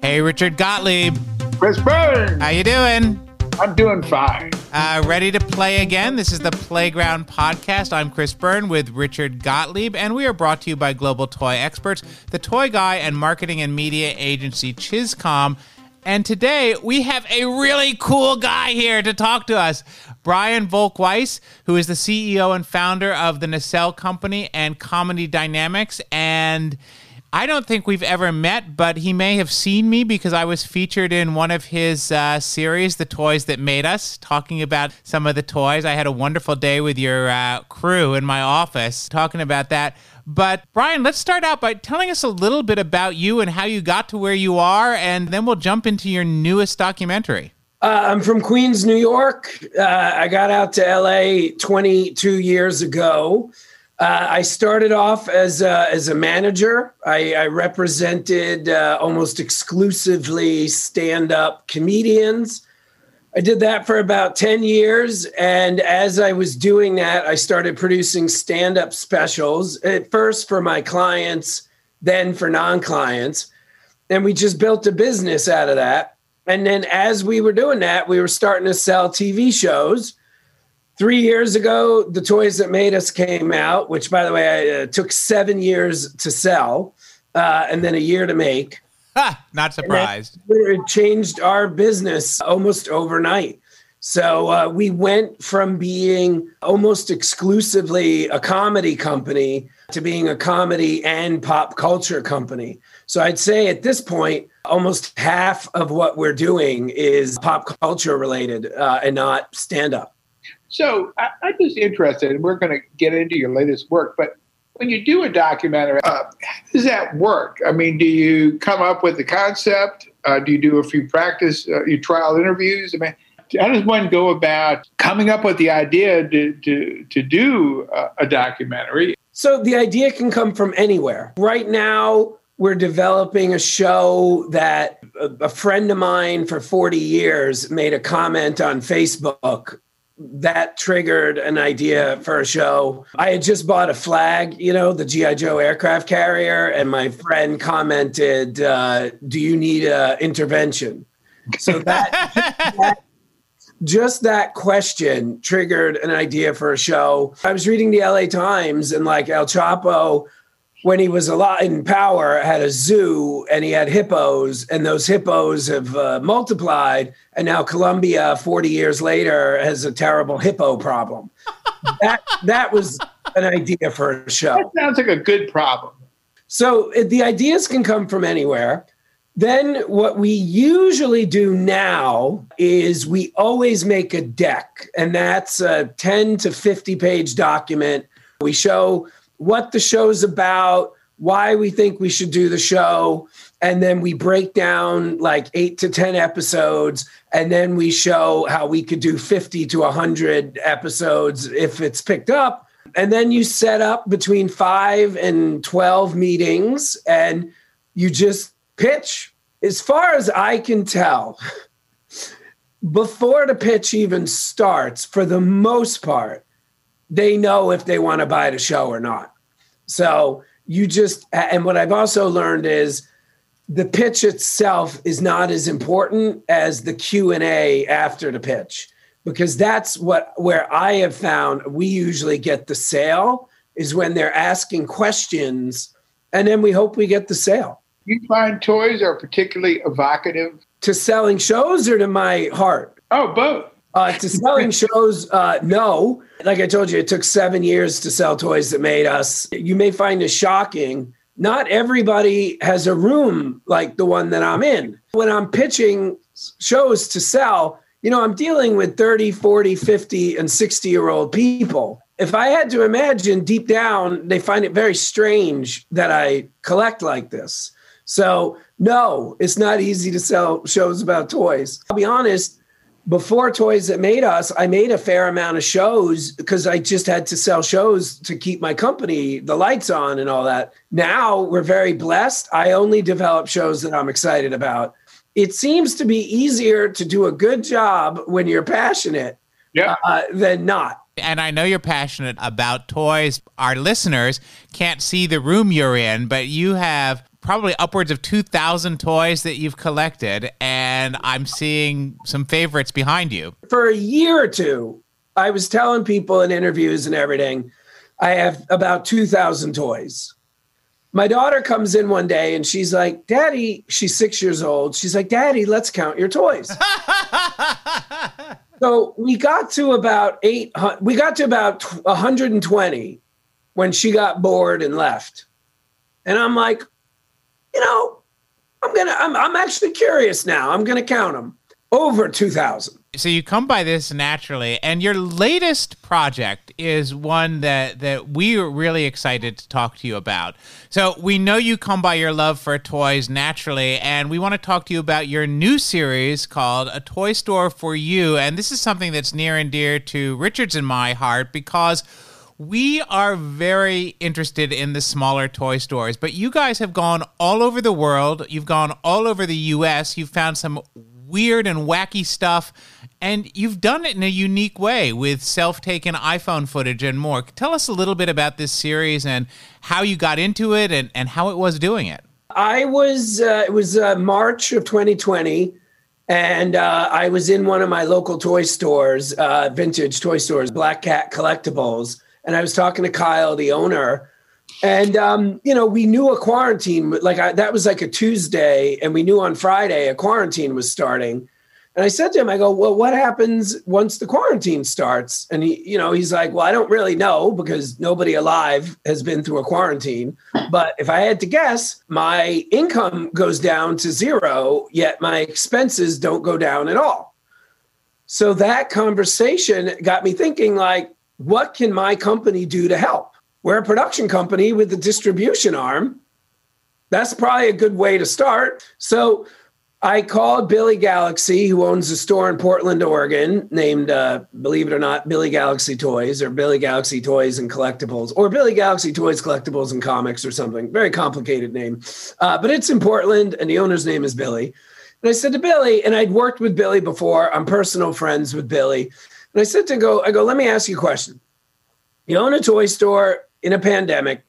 Hey, Richard Gottlieb. Chris Byrne. How you doing? I'm doing fine. Uh, ready to play again? This is the Playground Podcast. I'm Chris Byrne with Richard Gottlieb, and we are brought to you by Global Toy Experts, the toy guy and marketing and media agency Chizcomm. And today we have a really cool guy here to talk to us. Brian Volk-Weiss, who is the CEO and founder of the Nacelle Company and Comedy Dynamics. And I don't think we've ever met, but he may have seen me because I was featured in one of his uh, series, The Toys That Made Us, talking about some of the toys. I had a wonderful day with your uh, crew in my office talking about that. But Brian, let's start out by telling us a little bit about you and how you got to where you are, and then we'll jump into your newest documentary. Uh, I'm from Queens, New York. Uh, I got out to LA 22 years ago. Uh, I started off as a, as a manager. I, I represented uh, almost exclusively stand up comedians. I did that for about 10 years. And as I was doing that, I started producing stand up specials, at first for my clients, then for non clients. And we just built a business out of that. And then as we were doing that, we were starting to sell TV shows Three years ago, the toys that made us came out, which, by the way, uh, took seven years to sell uh, and then a year to make. Ha, not surprised. It changed our business almost overnight. So uh, we went from being almost exclusively a comedy company to being a comedy and pop culture company. So I'd say at this point, almost half of what we're doing is pop culture related uh, and not stand up. So I, am just interested, and we're going to get into your latest work, but when you do a documentary, uh, how does that work? I mean, do you come up with the concept? Uh, do you do a few practice, uh, you trial interviews? I mean, how does one go about coming up with the idea to, to, to do a documentary? So the idea can come from anywhere. Right now, we're developing a show that a friend of mine for 40 years made a comment on Facebook that triggered an idea for a show. I had just bought a Flagg, you know, the GI Joe aircraft carrier, and my friend commented, uh, "Do you need a intervention?" So that, that just that question triggered an idea for a show. I was reading the LA Times, and like El Chapo when he was alive in power, had a zoo and he had hippos, and those hippos have uh, multiplied. And now Colombia, 40 years later, has a terrible hippo problem. that that was an idea for a show. That sounds like a good problem. So the ideas can come from anywhere. Then what we usually do now is we always make a deck, and that's a 10 to 50 page document. We show what the show's about, why we think we should do the show. And then we break down like eight to 10 episodes. And then we show how we could do 50 to 100 episodes if it's picked up. And then you set up between five and 12 meetings and you just pitch. As far as I can tell, before the pitch even starts, for the most part, they know if they want to buy the show or not. So you just and what I've also learned is the pitch itself is not as important as the Q&A after the pitch because that's what where I have found we usually get the sale is when they're asking questions and then we hope we get the sale. You find toys are particularly evocative to selling shows or to my heart? Oh, both. Uh, to selling shows, uh, no. Like I told you, it took seven years to sell toys that made us. You may find it shocking. Not everybody has a room like the one that I'm in. When I'm pitching shows to sell, you know, I'm dealing with 30, 40, 50, and 60 year old people. If I had to imagine deep down, they find it very strange that I collect like this. So, no, it's not easy to sell shows about toys. I'll be honest, before Toys That Made Us, I made a fair amount of shows because I just had to sell shows to keep my company, the lights on and all that. Now we're very blessed. I only develop shows that I'm excited about. It seems to be easier to do a good job when you're passionate yeah. uh, than not. And I know you're passionate about toys. Our listeners can't see the room you're in, but you have probably upwards of 2,000 toys that you've collected, and I'm seeing some favorites behind you. For a year or two, I was telling people in interviews and everything, I have about 2,000 toys. My daughter comes in one day and she's like, Daddy, she's six years old. She's like, Daddy, let's count your toys. so we got to about eight, we got to about 120 when she got bored and left. And I'm like, you know, I'm gonna. I'm, I'm actually curious now. I'm gonna count them over two thousand. So you come by this naturally, and your latest project is one that that we are really excited to talk to you about. So we know you come by your love for toys naturally, and we want to talk to you about your new series called A Toy Store for You. And this is something that's near and dear to Richard's and my heart because we are very interested in the smaller toy stores, but you guys have gone all over the world. You've gone all over the US. You've found some weird and wacky stuff, and you've done it in a unique way with self taken iPhone footage and more. Tell us a little bit about this series and how you got into it and, and how it was doing it. I was, uh, it was uh, March of 2020 and uh, I was in one of my local toy stores, uh, vintage toy stores, Black Cat Collectibles, and I was talking to Kyle, the owner, and um, you know, we knew a quarantine. Like I, that was like a Tuesday, and we knew on Friday a quarantine was starting. And I said to him, I go, well, what happens once the quarantine starts? And he, you know, he's like, well, I don't really know because nobody alive has been through a quarantine. But if I had to guess, my income goes down to zero, yet my expenses don't go down at all. So that conversation got me thinking, like, what can my company do to help? We're a production company with a distribution arm. That's probably a good way to start. So I called Billy Galaxy, who owns a store in Portland, Oregon, named, uh, believe it or not, Billy Galaxy Toys or Billy Galaxy Toys and Collectibles or Billy Galaxy Toys, Collectibles, and Comics or something. Very complicated name. Uh, but it's in Portland, and the owner's name is Billy. And I said to Billy, and I'd worked with Billy before, I'm personal friends with Billy. And I said to go, I go, let me ask you a question. You own a toy store in a pandemic.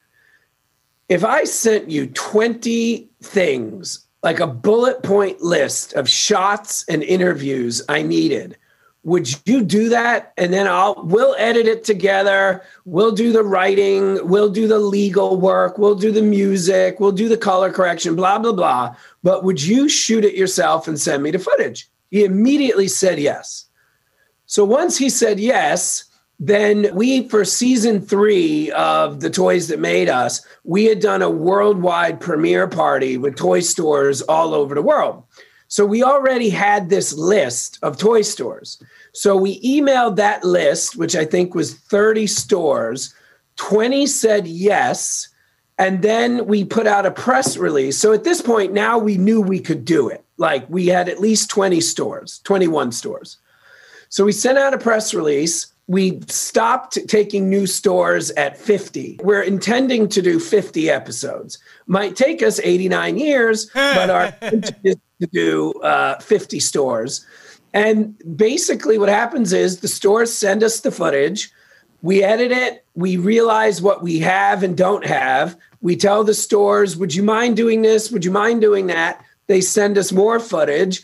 If I sent you 20 things, like a bullet point list of shots and interviews I needed, would you do that? And then I'll we'll edit it together. We'll do the writing, we'll do the legal work, we'll do the music, we'll do the color correction, blah, blah, blah. But would you shoot it yourself and send me the footage? He immediately said yes. So once he said yes, then we, for season three of The Toys That Made Us, we had done a worldwide premiere party with toy stores all over the world. So we already had this list of toy stores. So we emailed that list, which I think was 30 stores. 20 said yes. And then we put out a press release. So at this point, now we knew we could do it. Like we had at least 20 stores, 21 stores. So we sent out a press release. We stopped taking new stores at 50. We're intending to do 50 episodes. Might take us 89 years, but our intent is to do uh, 50 stores. And basically, what happens is the stores send us the footage. We edit it. We realize what we have and don't have. We tell the stores, Would you mind doing this? Would you mind doing that? They send us more footage.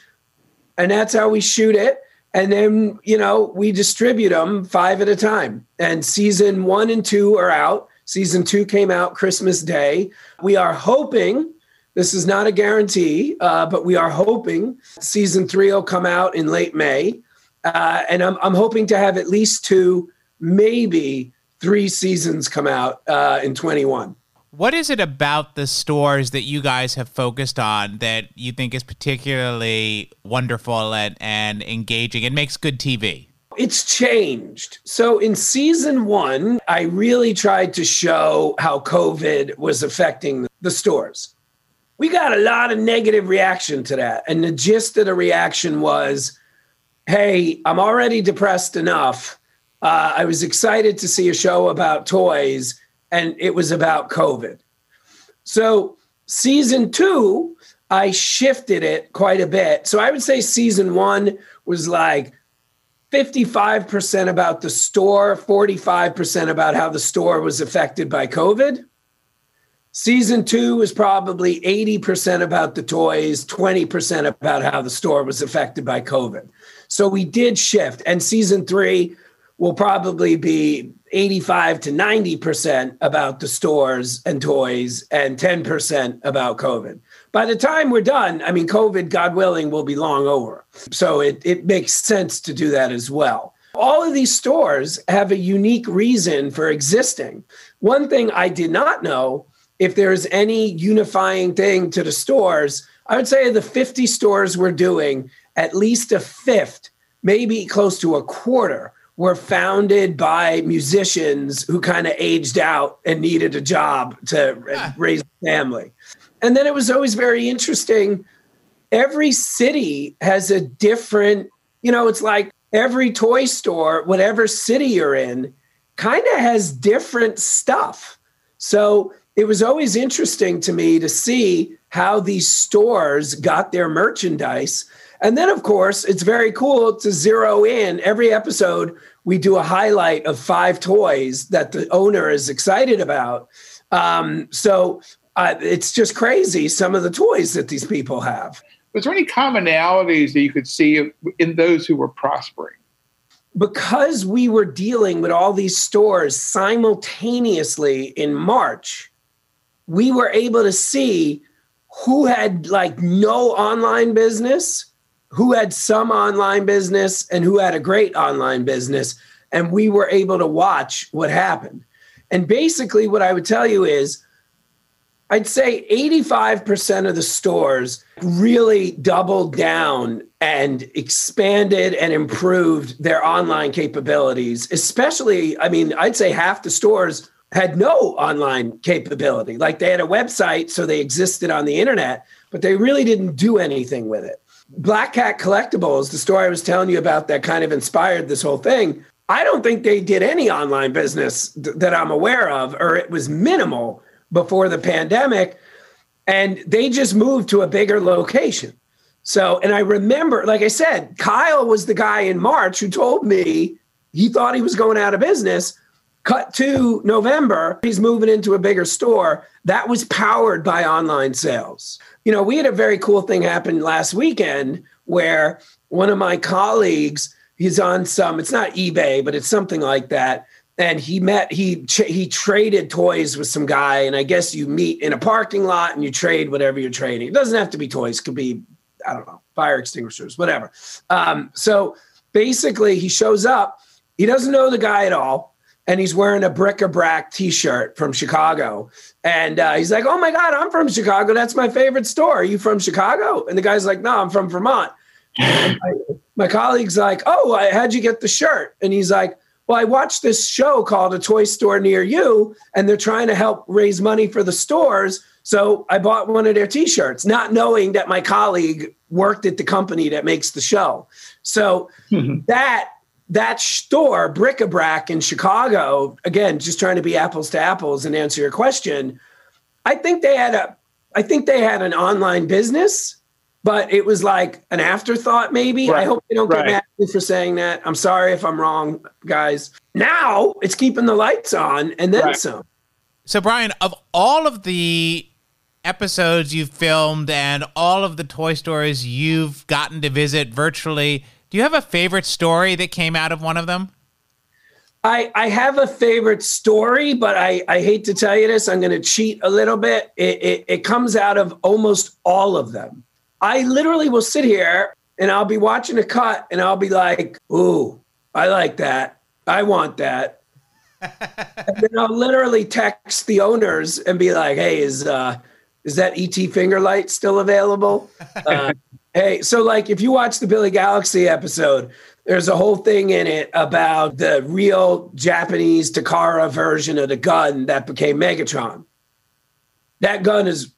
And that's how we shoot it and then you know we distribute them five at a time. And season one and two are out. Season two came out christmas day. We are hoping this is not a guarantee uh, but we are hoping season three will come out in late may. Uh, and I'm, I'm hoping to have at least two maybe three seasons come out uh, in 21 what is it about the stores that you guys have focused on that you think is particularly wonderful and, and engaging and makes good TV? It's changed. So in season one, I really tried to show how COVID was affecting the stores. We got a lot of negative reaction to that. And the gist of the reaction was hey, I'm already depressed enough. Uh, I was excited to see a show about toys and it was about COVID. So, season two, I shifted it quite a bit. So, I would say season one was like, 55% about the store, 45% about how the store was affected by COVID. Season two was probably 80% about the toys, 20% about how the store was affected by COVID. So we did shift. And season three will probably be 85 to 90% about the stores and toys and 10% about COVID. By the time we're done, I mean, COVID, God willing, will be long over. So it, it makes sense to do that as well. All of these stores have a unique reason for existing. One thing I did not know if there's any unifying thing to the stores, I would say the 50 stores we're doing, at least a fifth, maybe close to a quarter, were founded by musicians who kind of aged out and needed a job to yeah. raise a family. And then it was always very interesting. Every city has a different, you know, it's like every toy store, whatever city you're in, kind of has different stuff. So it was always interesting to me to see how these stores got their merchandise. And then, of course, it's very cool to zero in every episode. We do a highlight of five toys that the owner is excited about. Um, so uh, it's just crazy some of the toys that these people have. Was there any commonalities that you could see in those who were prospering? Because we were dealing with all these stores simultaneously in March, we were able to see who had like no online business, who had some online business, and who had a great online business. And we were able to watch what happened. And basically, what I would tell you is I'd say 85% of the stores really doubled down and expanded and improved their online capabilities, especially, I mean, I'd say half the stores had no online capability. Like they had a website, so they existed on the internet, but they really didn't do anything with it. Black Cat Collectibles, the story I was telling you about that kind of inspired this whole thing, I don't think they did any online business th- that I'm aware of, or it was minimal before the pandemic. And they just moved to a bigger location. So, and I remember, like I said, Kyle was the guy in March who told me he thought he was going out of business Cut to November, he's moving into a bigger store that was powered by online sales. You know, we had a very cool thing happen last weekend where one of my colleagues, he's on some, it's not eBay, but it's something like that. And he met, he he traded toys with some guy, and I guess you meet in a parking lot and you trade whatever you're trading. It doesn't have to be toys; it could be, I don't know, fire extinguishers, whatever. Um, so basically, he shows up. He doesn't know the guy at all and he's wearing a bric-a-brac t-shirt from Chicago. And uh, he's like, "Oh my God, I'm from Chicago. That's my favorite store. Are you from Chicago?" And the guy's like, "No, I'm from Vermont." my, my colleague's like, "Oh, how'd you get the shirt?" And he's like, "Well, I watched this show called A Toy Store Near You, and they're trying to help raise money for the stores." So I bought one of their T-shirts, not knowing that my colleague worked at the company that makes the show. So mm-hmm. that that store, bric-a-brac in Chicago, again, just trying to be apples to apples and answer your question. I think they had a, I think they had an online business, but it was like an afterthought. Maybe right. I hope they don't get right. mad at me for saying that. I'm sorry if I'm wrong, guys. Now it's keeping the lights on and then right. some. So, Brian, of all of the episodes you've filmed and all of the toy stores you've gotten to visit virtually do you have a favorite story that came out of one of them? I, I have a favorite story, but I, I hate to tell you this. I'm going to cheat a little bit. It, it, it comes out of almost all of them. I literally will sit here and I'll be watching a cut and I'll be like, ooh, I like that. I want that. and then I'll literally text the owners and be like, hey, is, uh, is that ET finger light still available? Uh, Hey, so like if you watch the Billy Galaxy episode, there's a whole thing in it about the real Japanese Takara version of the gun that became Megatron. That gun is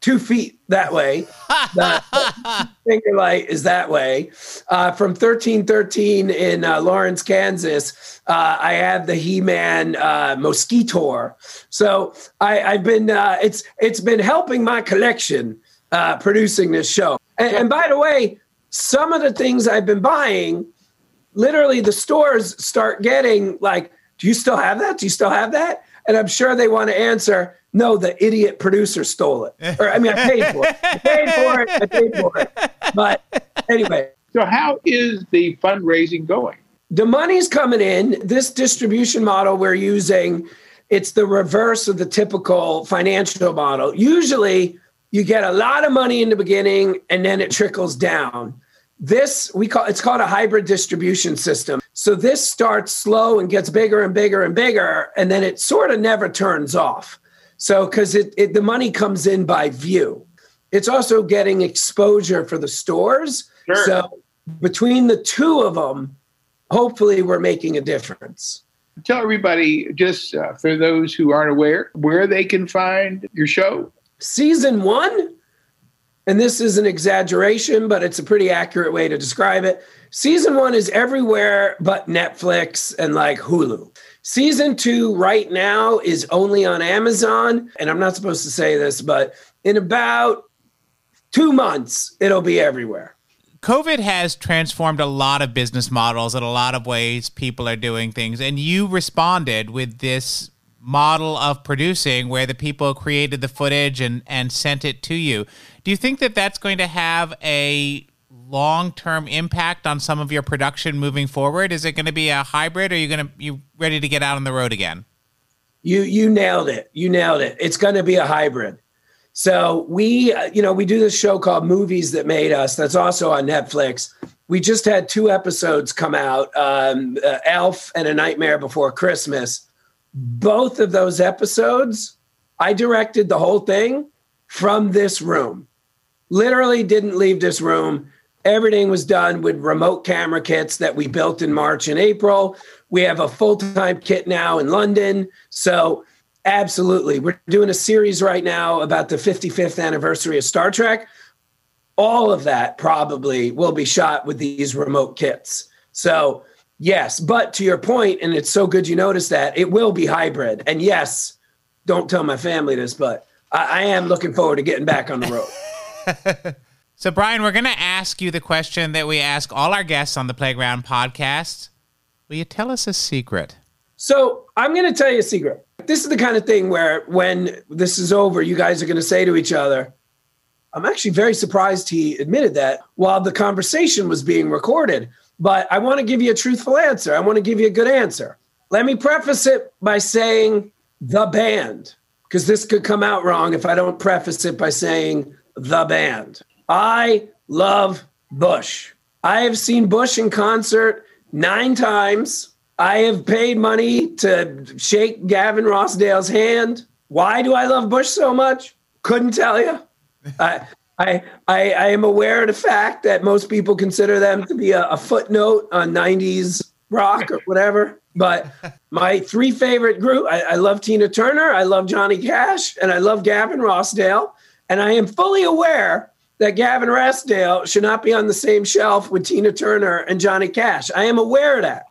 two feet that way. the finger light is that way. Uh, from 1313 in uh, Lawrence, Kansas, uh, I have the He-Man uh, Mosquitor. So I, have been uh, it's it's been helping my collection uh, producing this show. And, and by the way, some of the things I've been buying, literally the stores start getting like, do you still have that? Do you still have that? And I'm sure they want to answer, no, the idiot producer stole it. Or I mean, I paid for it. I paid for it. I paid for it. But anyway. So how is the fundraising going? The money's coming in. This distribution model we're using, it's the reverse of the typical financial model. Usually you get a lot of money in the beginning and then it trickles down. This we call it's called a hybrid distribution system. So this starts slow and gets bigger and bigger and bigger, and then it sort of never turns off. So because it, it the money comes in by view. It's also getting exposure for the stores. Sure. So between the two of them, hopefully we're making a difference. Tell everybody, just uh, for those who aren't aware, where they can find your show. Season one and this is an exaggeration, but it's a pretty accurate way to describe it. Season one is everywhere but Netflix and like Hulu. Season two, right now, is only on Amazon. And I'm not supposed to say this, but in about two months, it'll be everywhere. COVID has transformed a lot of business models in a lot of ways people are doing things. And you responded with this model of producing where the people created the footage and, and sent it to you. Do you think that that's going to have a long term impact on some of your production moving forward? Is it going to be a hybrid? Or are you going to you ready to get out on the road again? You you nailed it. You nailed it. It's going to be a hybrid. So we uh, you know we do this show called Movies That Made Us. That's also on Netflix. We just had two episodes come out, um, uh, Elf and A Nightmare Before Christmas both of those episodes, I directed the whole thing from this room. Literally didn't leave this room. Everything was done with remote camera kits that we built in March and April. We have a full time kit now in London. So, absolutely. We're doing a series right now about the 55th anniversary of Star Trek. All of that probably will be shot with these remote kits. So, Yes, but to your point, and it's so good you noticed that it will be hybrid. And yes, don't tell my family this, but I, I am looking forward to getting back on the road. so, Brian, we're going to ask you the question that we ask all our guests on the Playground podcast. Will you tell us a secret? So, I'm going to tell you a secret. This is the kind of thing where when this is over, you guys are going to say to each other, I'm actually very surprised he admitted that while the conversation was being recorded but I want to give you a truthful answer. I want to give you a good answer. Let me preface it by saying the band, because this could come out wrong if I don't preface it by saying the band. I love Bush. I have seen Bush in concert nine times. I have paid money to shake Gavin Rossdale's hand. Why do I love Bush so much? Couldn't tell you. I, I, I, I am aware of the fact that most people consider them to be a, a footnote on 90s rock or whatever. But my three favorite group, I, I, love Tina Turner, I love Johnny Cash, and I love Gavin Rossdale. And I am fully aware that Gavin Rossdale should not be on the same shelf with Tina Turner and Johnny Cash. I am aware of that.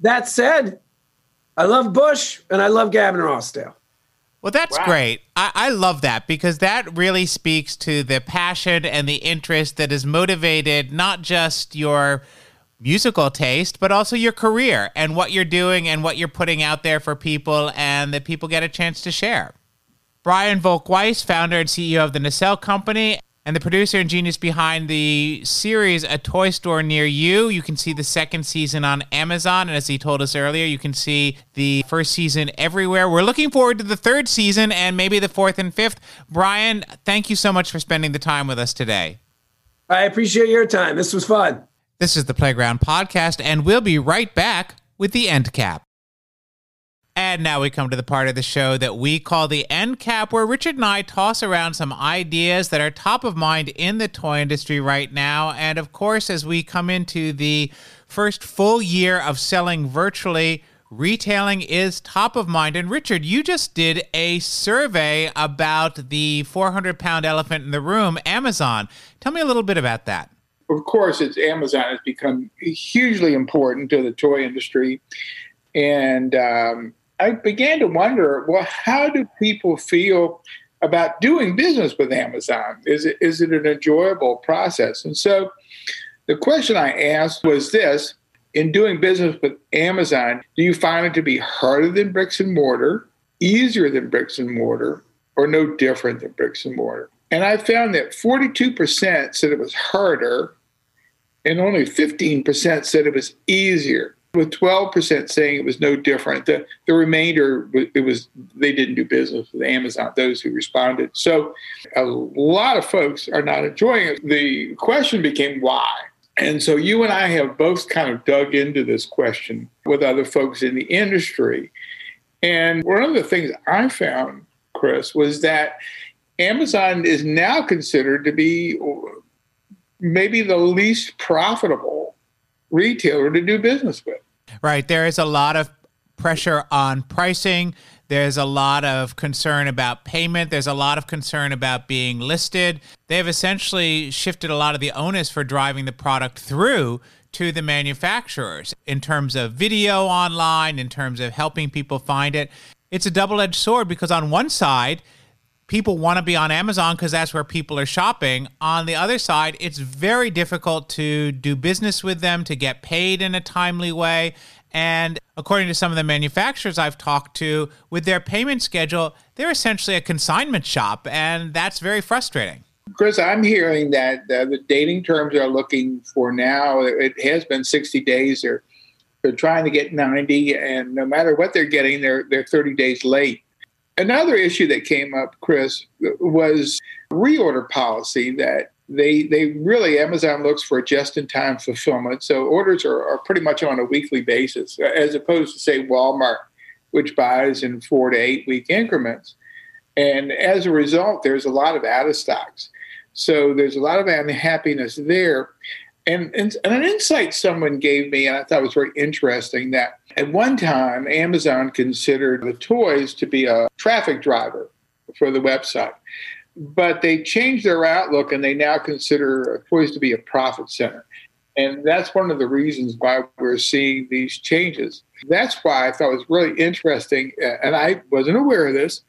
That said, I love Bush and I love Gavin Rossdale. Well, that's wow. great. I, I love that because that really speaks to the passion and the interest that has motivated not just your musical taste, but also your career and what you're doing and what you're putting out there for people and that people get a chance to share. Brian Volk-Weiss, founder and CEO of the Nacelle Company, and the producer and genius behind the series A Toy Store Near You. You can see the second season on Amazon. And as he told us earlier, you can see the first season everywhere. We're looking forward to the third season and maybe the fourth and fifth. Brian, thank you so much for spending the time with us today. I appreciate your time. This was fun. This is the Playground Podcast, and we'll be right back with the end cap. And now we come to the part of the show that we call the end cap, where Richard and I toss around some ideas that are top of mind in the toy industry right now. And of course, as we come into the first full year of selling virtually, retailing is top of mind. And Richard, you just did a survey about the 400 pound elephant in the room, Amazon. Tell me a little bit about that. Of course, it's Amazon has become hugely important to the toy industry. And um, I began to wonder, well, how do people feel about doing business with Amazon? Is it is it an enjoyable process? And so the question I asked was this in doing business with Amazon, do you find it to be harder than bricks and mortar, easier than bricks and mortar, or no different than bricks and mortar? And I found that 42% said it was harder, and only 15% said it was easier with 12% saying it was no different. The, the remainder, it was they didn't do business with Amazon, those who responded. So a lot of folks are not enjoying it. The question became why. And so you and I have both kind of dug into this question with other folks in the industry. And one of the things I found, Chris, was that Amazon is now considered to be uh, maybe the least profitable retailer to do business with. Right. There is a lot of pressure on pricing. There's a lot of concern about payment. There's a lot of concern about being listed. They've essentially shifted a lot of the onus for driving the product through to the manufacturers in terms of video online, in terms of helping people find it. It's a double edged sword because, on one side, people want to be on Amazon because that's where people are shopping. On the other side, it's very difficult to do business with them, to get paid in a timely way. And according to some of the manufacturers I've talked to, with their payment schedule, they're essentially a consignment shop, and that's very frustrating. Chris, I'm hearing that uh, the dating terms are looking for now, it has been 60 days. They're, they're trying to get 90, and no matter what they're getting, they're, they're 30 days late. Another issue that came up, Chris, was reorder policy that they they really Amazon looks for just-in-time fulfillment. So orders are, are pretty much on a weekly basis, as opposed to say Walmart, which buys in four to eight week increments. And as a result, there's a lot of out of stocks. So there's a lot of unhappiness there. And, and, and, an insight someone gave me, and I thought was very interesting, that at one time Amazon considered the toys to be a traffic driver for the website. But they changed their outlook and they now consider toys to be a profit center. And that's one of the reasons why we're seeing these changes. That's why I thought it was really interesting, and I wasn't aware of this,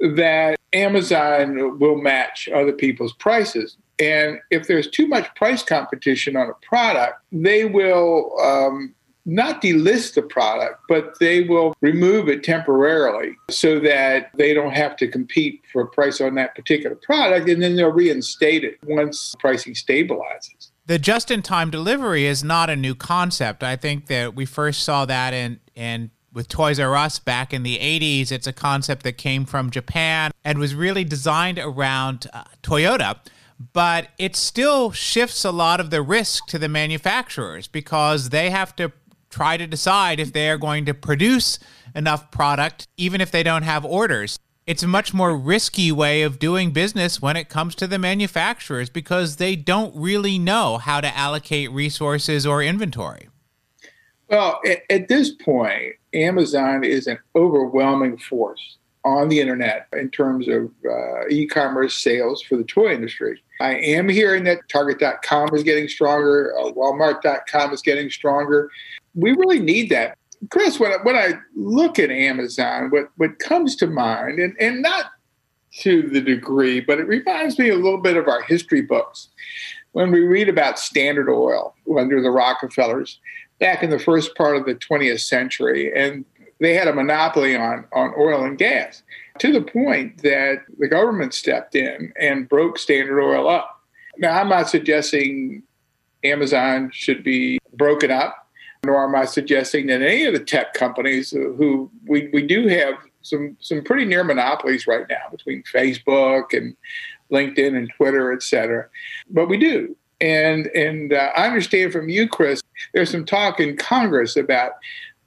that Amazon will match other people's prices. And if there's too much price competition on a product, they will um, not delist the product, but they will remove it temporarily so that they don't have to compete for a price on that particular product. And then they'll reinstate it once pricing stabilizes. The just in time delivery is not a new concept. I think that we first saw that in, in with Toys R Us back in the 80s. It's a concept that came from Japan and was really designed around uh, Toyota but it still shifts a lot of the risk to the manufacturers because they have to try to decide if they are going to produce enough product, even if they don't have orders. It's a much more risky way of doing business when it comes to the manufacturers because they don't really know how to allocate resources or inventory. Well, at, this point, Amazon is an overwhelming force on the internet in terms of uh, e commerce sales for the toy industry. I am hearing that Target.com is getting stronger, uh, Walmart.com is getting stronger. We really need that. Chris, when I, when I look at Amazon, what, what comes to mind, and, and not to the degree, but it reminds me a little bit of our history books. When we read about Standard Oil under the Rockefellers back in the first part of the 20th century, and they had a monopoly on, on oil and gas to the point that the government stepped in and broke Standard Oil up. Now, I'm not suggesting Amazon should be broken up, nor am I suggesting that any of the tech companies who we, we do have some, some pretty near monopolies right now between Facebook and LinkedIn and Twitter, et cetera. But we do. And, and uh, I understand from you, Chris, there's some talk in Congress about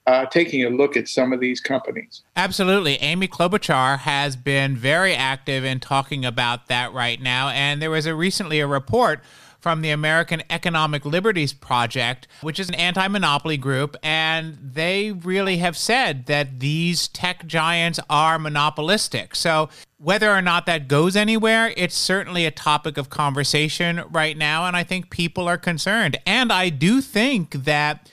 uh, taking a look at some of these companies. Absolutely. Amy Klobuchar has been very active in talking about that right now. And there was a recently a report from the American Economic Liberties Project, which is an anti monopoly group. And they really have said that these tech giants are monopolistic. So whether or not that goes anywhere, it's certainly a topic of conversation right now. And I think people are concerned. And I do think that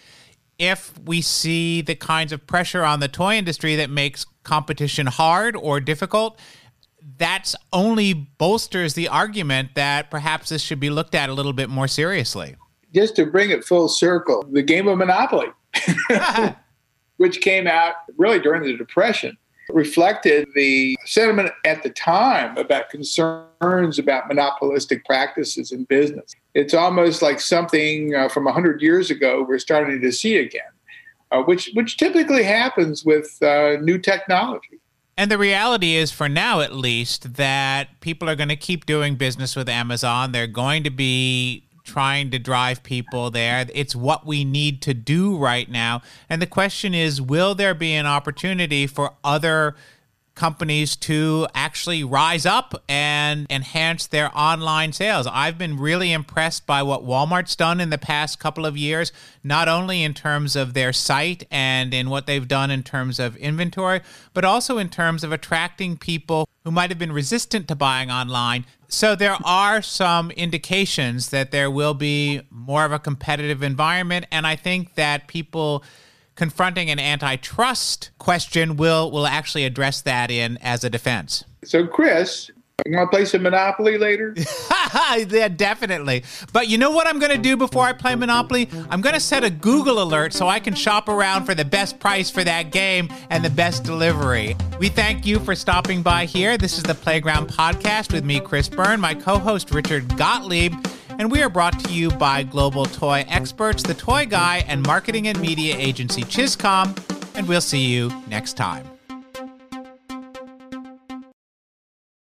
if we see the kinds of pressure on the toy industry that makes competition hard or difficult, that's only bolsters the argument that perhaps this should be looked at a little bit more seriously. just to bring it full circle, the game of Monopoly, which came out really during the Depression, reflected the sentiment at the time about concerns about monopolistic practices in business. It's almost like something uh, from 100 years ago we're starting to see again, uh, which, which typically happens with uh, new technology. And the reality is, for now at least, that people are going to keep doing business with Amazon. They're going to be trying to drive people there. It's what we need to do right now. And the question is will there be an opportunity for other companies to actually rise up and enhance their online sales. I've been really impressed by what Walmart's done in the past couple of years, not only in terms of their site and in what they've done in terms of inventory, but also in terms of attracting people who might have been resistant to buying online. So there are some indications that there will be more of a competitive environment and I think that people confronting an antitrust question will will actually address that in as a defense. So, Chris, you want to play some Monopoly later? yeah, definitely. But you know what I'm going to do before I play Monopoly? I'm going to set a Google alert so I can shop around for the best price for that game and the best delivery. We thank you for stopping by here. This is the Playground Podcast with me, Chris Byrne, my co host, Richard Gottlieb and we are brought to you by global toy experts, the Toy Guy and marketing and media agency ChizComm, and we'll see you next time.